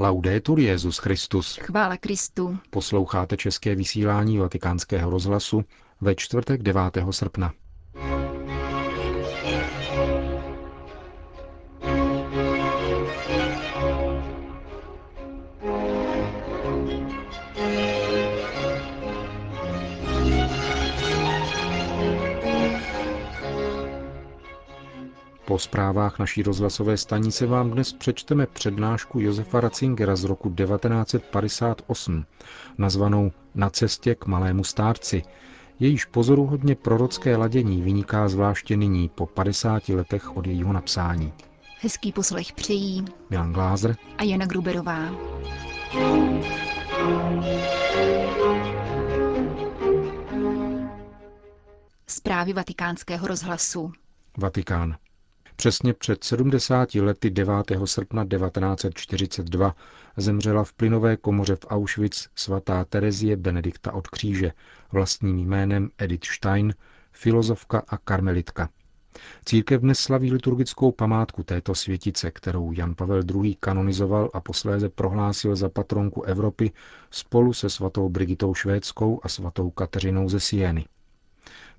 Laudetur Jezus Christus. Chvála Kristu. Posloucháte české vysílání Vatikánského rozhlasu ve čtvrtek 9. srpna. Po zprávách naší rozhlasové stanice vám dnes přečteme přednášku Josefa Ratzingera z roku 1958, nazvanou Na cestě k malému stárci. Jejíž pozoruhodně prorocké ladění vyniká zvláště nyní po 50 letech od jejího napsání. Hezký poslech přejí Milan Glázer a Jana Gruberová. Zprávy vatikánského rozhlasu. Vatikán. Přesně před 70 lety 9. srpna 1942 zemřela v plynové komoře v Auschwitz svatá Terezie Benedikta od kříže, vlastním jménem Edith Stein, filozofka a karmelitka. Církev dnes slaví liturgickou památku této světice, kterou Jan Pavel II. kanonizoval a posléze prohlásil za patronku Evropy spolu se svatou Brigitou Švédskou a svatou Kateřinou ze Sieny.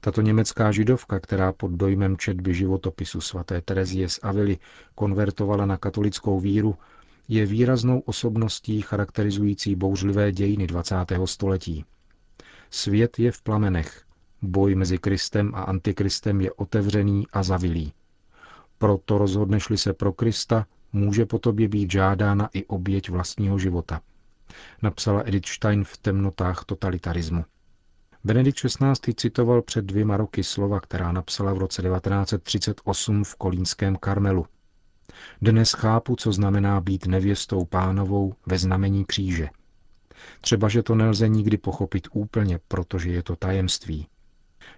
Tato německá židovka, která pod dojmem četby životopisu svaté Terezie z Avily konvertovala na katolickou víru, je výraznou osobností charakterizující bouřlivé dějiny 20. století. Svět je v plamenech, boj mezi Kristem a Antikristem je otevřený a zavilý. Proto rozhodneš-li se pro Krista, může po tobě být žádána i oběť vlastního života. Napsala Edith Stein v temnotách totalitarismu. Benedikt XVI. citoval před dvěma roky slova, která napsala v roce 1938 v Kolínském Karmelu. Dnes chápu, co znamená být nevěstou pánovou ve znamení kříže. Třeba, že to nelze nikdy pochopit úplně, protože je to tajemství.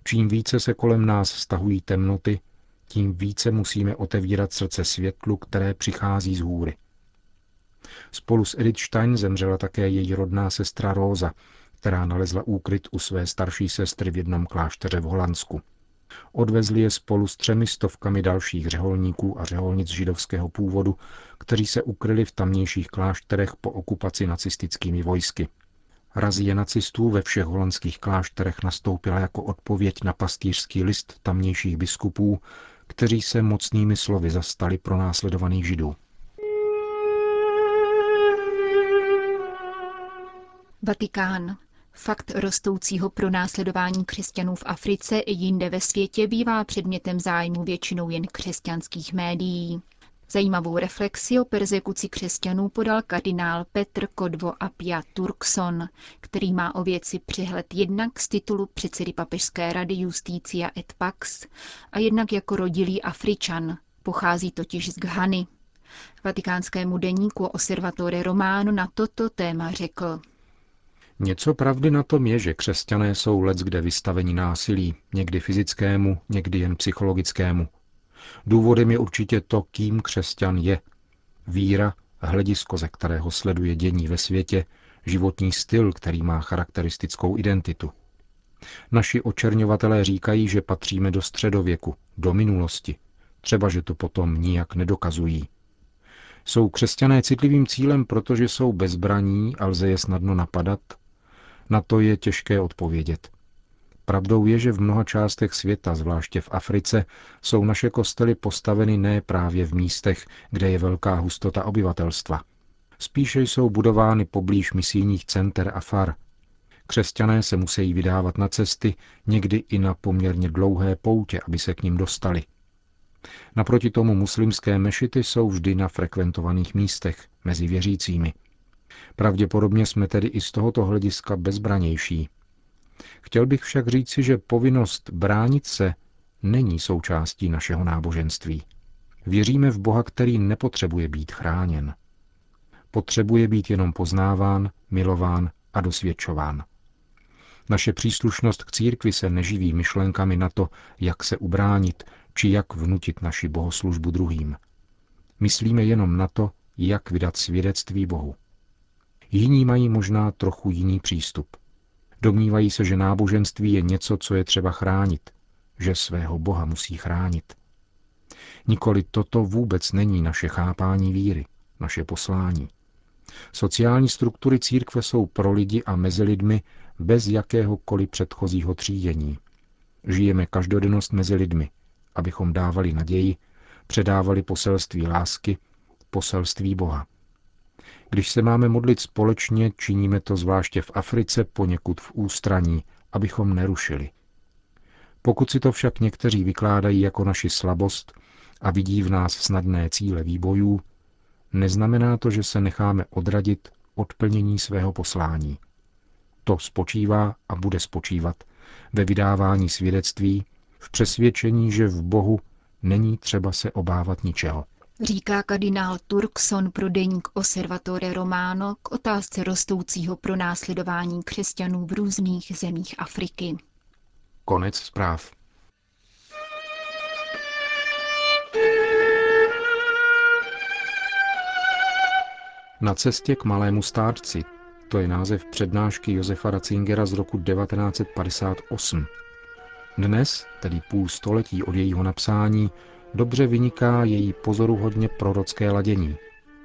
Čím více se kolem nás stahují temnoty, tím více musíme otevírat srdce světlu, které přichází z hůry. Spolu s Edith Stein zemřela také její rodná sestra Róza, která nalezla úkryt u své starší sestry v jednom klášteře v Holandsku. Odvezli je spolu s třemi stovkami dalších řeholníků a řeholnic židovského původu, kteří se ukryli v tamnějších klášterech po okupaci nacistickými vojsky. Razie nacistů ve všech holandských klášterech nastoupila jako odpověď na pastýřský list tamnějších biskupů, kteří se mocnými slovy zastali pro následovaných židů. Vatikán. Fakt rostoucího pronásledování křesťanů v Africe i jinde ve světě bývá předmětem zájmu většinou jen křesťanských médií. Zajímavou reflexi o persekuci křesťanů podal kardinál Petr Kodvo Apia Turkson, který má o věci přehled jednak z titulu předsedy Papežské rady Justícia et Pax a jednak jako rodilý Afričan. Pochází totiž z Ghany. Vatikánskému deníku Osservatore Romano na toto téma řekl. Něco pravdy na tom je, že křesťané jsou let kde vystaveni násilí, někdy fyzickému, někdy jen psychologickému. Důvodem je určitě to, kým křesťan je. Víra, hledisko, ze kterého sleduje dění ve světě, životní styl, který má charakteristickou identitu. Naši očerňovatelé říkají, že patříme do středověku, do minulosti. Třeba, že to potom nijak nedokazují. Jsou křesťané citlivým cílem, protože jsou bezbraní a lze je snadno napadat, na to je těžké odpovědět. Pravdou je, že v mnoha částech světa, zvláště v Africe, jsou naše kostely postaveny ne právě v místech, kde je velká hustota obyvatelstva. Spíše jsou budovány poblíž misijních center a far. Křesťané se musí vydávat na cesty, někdy i na poměrně dlouhé poutě, aby se k ním dostali. Naproti tomu muslimské mešity jsou vždy na frekventovaných místech, mezi věřícími. Pravděpodobně jsme tedy i z tohoto hlediska bezbranější. Chtěl bych však říci, že povinnost bránit se není součástí našeho náboženství. Věříme v Boha, který nepotřebuje být chráněn. Potřebuje být jenom poznáván, milován a dosvědčován. Naše příslušnost k církvi se neživí myšlenkami na to, jak se ubránit, či jak vnutit naši bohoslužbu druhým. Myslíme jenom na to, jak vydat svědectví Bohu. Jiní mají možná trochu jiný přístup. Domnívají se, že náboženství je něco, co je třeba chránit, že svého Boha musí chránit. Nikoli toto vůbec není naše chápání víry, naše poslání. Sociální struktury církve jsou pro lidi a mezi lidmi bez jakéhokoliv předchozího třídění. Žijeme každodennost mezi lidmi, abychom dávali naději, předávali poselství lásky, poselství Boha. Když se máme modlit společně, činíme to zvláště v Africe poněkud v ústraní, abychom nerušili. Pokud si to však někteří vykládají jako naši slabost a vidí v nás snadné cíle výbojů, neznamená to, že se necháme odradit od plnění svého poslání. To spočívá a bude spočívat ve vydávání svědectví, v přesvědčení, že v Bohu není třeba se obávat ničeho. Říká kardinál Turkson pro deník Osservatore Romano k otázce rostoucího pronásledování křesťanů v různých zemích Afriky. Konec zpráv. Na cestě k malému stárci, to je název přednášky Josefa Ratzingera z roku 1958. Dnes, tedy půl století od jejího napsání, dobře vyniká její pozoruhodně prorocké ladění.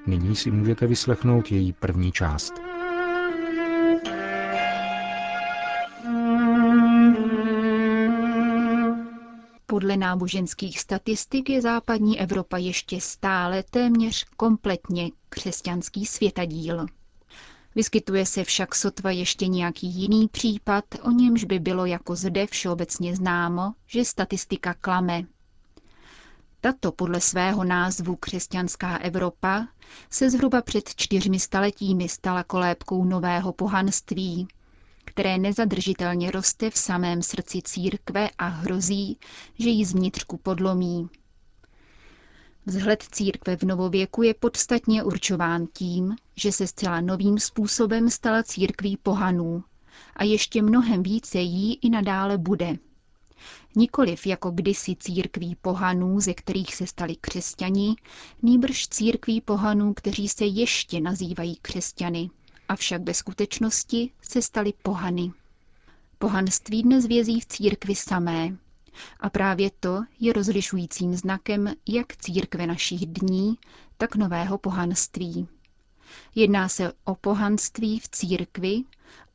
Nyní si můžete vyslechnout její první část. Podle náboženských statistik je západní Evropa ještě stále téměř kompletně křesťanský světadíl. Vyskytuje se však sotva ještě nějaký jiný případ, o němž by bylo jako zde všeobecně známo, že statistika klame. Tato podle svého názvu křesťanská Evropa se zhruba před čtyřmi staletími stala kolébkou nového pohanství, které nezadržitelně roste v samém srdci církve a hrozí, že ji zvnitřku podlomí. Vzhled církve v novověku je podstatně určován tím, že se zcela novým způsobem stala církví pohanů a ještě mnohem více jí i nadále bude. Nikoliv jako kdysi církví pohanů, ze kterých se stali křesťani, nýbrž církví pohanů, kteří se ještě nazývají křesťany, avšak ve skutečnosti se stali pohany. Pohanství dnes vězí v církvi samé. A právě to je rozlišujícím znakem jak církve našich dní, tak nového pohanství. Jedná se o pohanství v církvi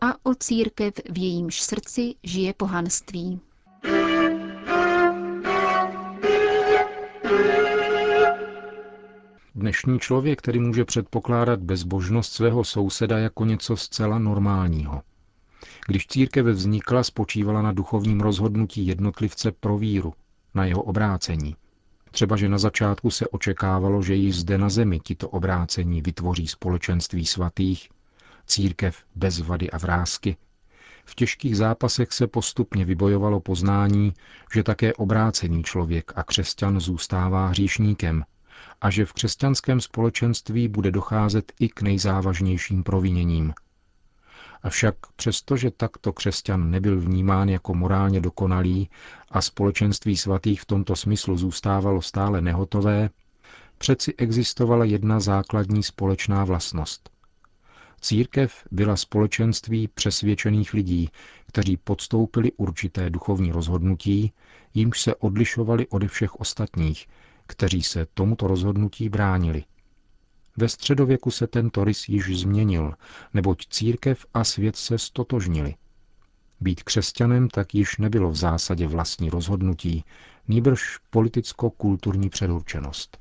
a o církev, v jejímž srdci žije pohanství. Dnešní člověk, který může předpokládat bezbožnost svého souseda jako něco zcela normálního. Když církev vznikla, spočívala na duchovním rozhodnutí jednotlivce pro víru, na jeho obrácení. Třeba, že na začátku se očekávalo, že ji zde na zemi tito obrácení vytvoří společenství svatých, církev bez vady a vrázky. V těžkých zápasech se postupně vybojovalo poznání, že také obrácený člověk a křesťan zůstává hříšníkem a že v křesťanském společenství bude docházet i k nejzávažnějším proviněním. Avšak přestože takto křesťan nebyl vnímán jako morálně dokonalý a společenství svatých v tomto smyslu zůstávalo stále nehotové, přeci existovala jedna základní společná vlastnost. Církev byla společenství přesvědčených lidí, kteří podstoupili určité duchovní rozhodnutí, jimž se odlišovali ode všech ostatních, kteří se tomuto rozhodnutí bránili. Ve středověku se tento rys již změnil, neboť církev a svět se stotožnili. Být křesťanem tak již nebylo v zásadě vlastní rozhodnutí, nýbrž politicko-kulturní předurčenost.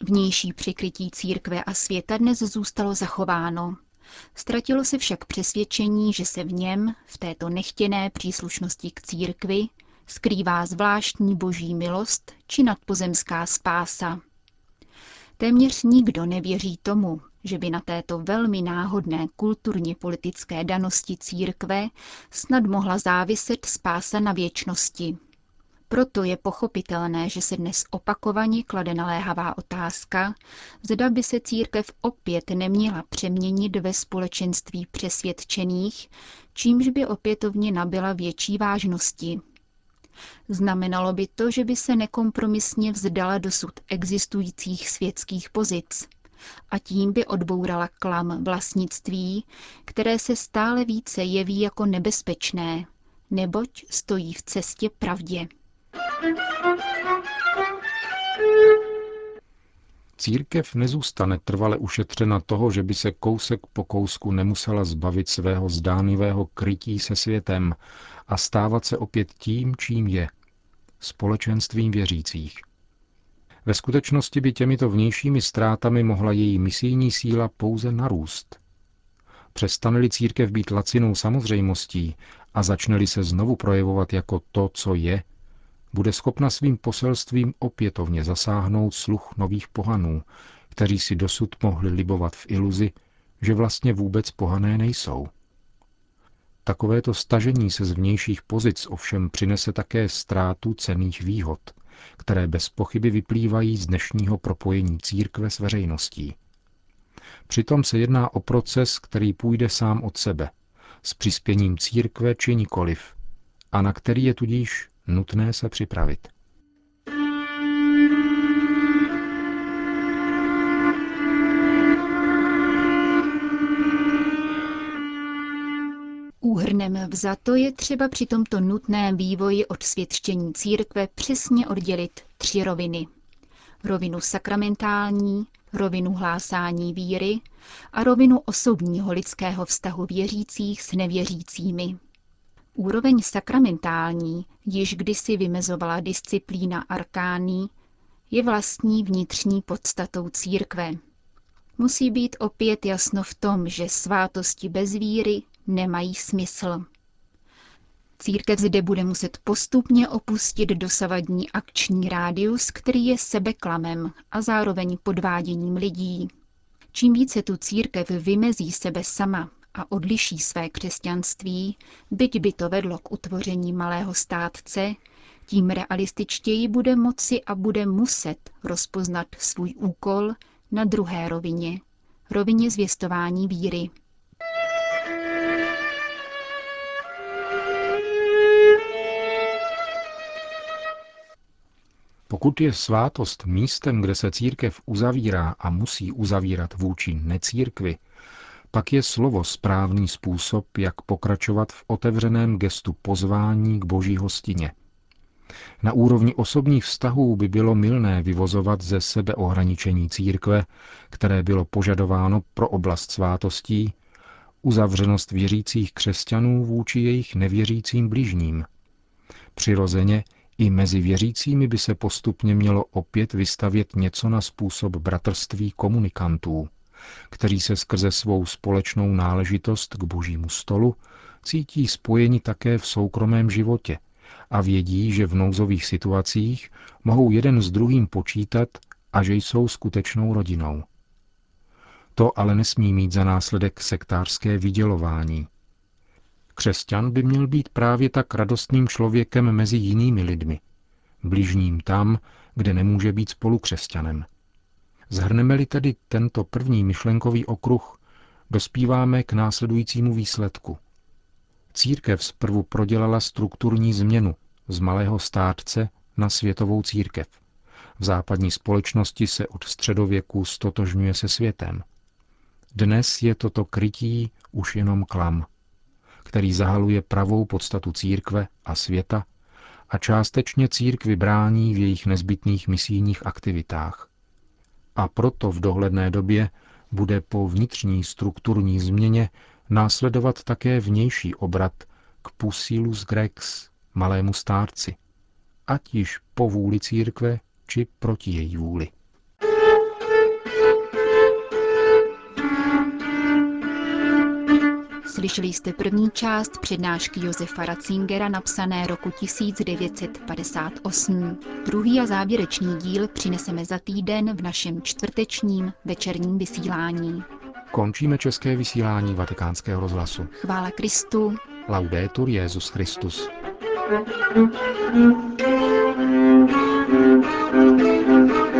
Vnější přikrytí církve a světa dnes zůstalo zachováno. Ztratilo se však přesvědčení, že se v něm, v této nechtěné příslušnosti k církvi, skrývá zvláštní boží milost či nadpozemská spása. Téměř nikdo nevěří tomu, že by na této velmi náhodné kulturně politické danosti církve snad mohla záviset spása na věčnosti. Proto je pochopitelné, že se dnes opakovaně klade naléhavá otázka, zda by se církev opět neměla přeměnit ve společenství přesvědčených, čímž by opětovně nabyla větší vážnosti. Znamenalo by to, že by se nekompromisně vzdala dosud existujících světských pozic a tím by odbourala klam vlastnictví, které se stále více jeví jako nebezpečné, neboť stojí v cestě pravdě. Církev nezůstane trvale ušetřena toho, že by se kousek po kousku nemusela zbavit svého zdánlivého krytí se světem a stávat se opět tím, čím je, společenstvím věřících. Ve skutečnosti by těmito vnějšími ztrátami mohla její misijní síla pouze narůst. Přestane-li církev být lacinou samozřejmostí a začne-li se znovu projevovat jako to, co je, bude schopna svým poselstvím opětovně zasáhnout sluch nových pohanů, kteří si dosud mohli libovat v iluzi, že vlastně vůbec pohané nejsou. Takovéto stažení se z vnějších pozic ovšem přinese také ztrátu cených výhod, které bez pochyby vyplývají z dnešního propojení církve s veřejností. Přitom se jedná o proces, který půjde sám od sebe, s přispěním církve či nikoliv, a na který je tudíž nutné se připravit. Úhrnem vzato je třeba při tomto nutném vývoji od světštění církve přesně oddělit tři roviny. Rovinu sakramentální, rovinu hlásání víry a rovinu osobního lidského vztahu věřících s nevěřícími. Úroveň sakramentální, již kdysi vymezovala disciplína arkání, je vlastní vnitřní podstatou církve. Musí být opět jasno v tom, že svátosti bez víry nemají smysl. Církev zde bude muset postupně opustit dosavadní akční rádius, který je sebeklamem a zároveň podváděním lidí. Čím více tu církev vymezí sebe sama a odliší své křesťanství, byť by to vedlo k utvoření malého státce, tím realističtěji bude moci a bude muset rozpoznat svůj úkol na druhé rovině, rovině zvěstování víry. Pokud je svátost místem, kde se církev uzavírá a musí uzavírat vůči necírkvi, pak je slovo správný způsob, jak pokračovat v otevřeném gestu pozvání k boží hostině. Na úrovni osobních vztahů by bylo milné vyvozovat ze sebeohraničení církve, které bylo požadováno pro oblast svátostí, uzavřenost věřících křesťanů vůči jejich nevěřícím bližním. Přirozeně i mezi věřícími by se postupně mělo opět vystavět něco na způsob bratrství komunikantů, kteří se skrze svou společnou náležitost k božímu stolu cítí spojeni také v soukromém životě a vědí, že v nouzových situacích mohou jeden s druhým počítat a že jsou skutečnou rodinou. To ale nesmí mít za následek sektářské vydělování, Křesťan by měl být právě tak radostným člověkem mezi jinými lidmi, bližním tam, kde nemůže být spolu křesťanem. Zhrneme-li tedy tento první myšlenkový okruh, dospíváme k následujícímu výsledku. Církev zprvu prodělala strukturní změnu z malého státce na světovou církev. V západní společnosti se od středověku stotožňuje se světem. Dnes je toto krytí už jenom klam který zahaluje pravou podstatu církve a světa a částečně církvi brání v jejich nezbytných misijních aktivitách. A proto v dohledné době bude po vnitřní strukturní změně následovat také vnější obrat k Pusilus Grex, malému stárci, ať již po vůli církve, či proti její vůli. Slyšeli jste první část přednášky Josefa Ratzingera napsané roku 1958. Druhý a závěrečný díl přineseme za týden v našem čtvrtečním večerním vysílání. Končíme české vysílání vatikánského rozhlasu. Chvála Kristu. Laudetur Jezus Christus. thank you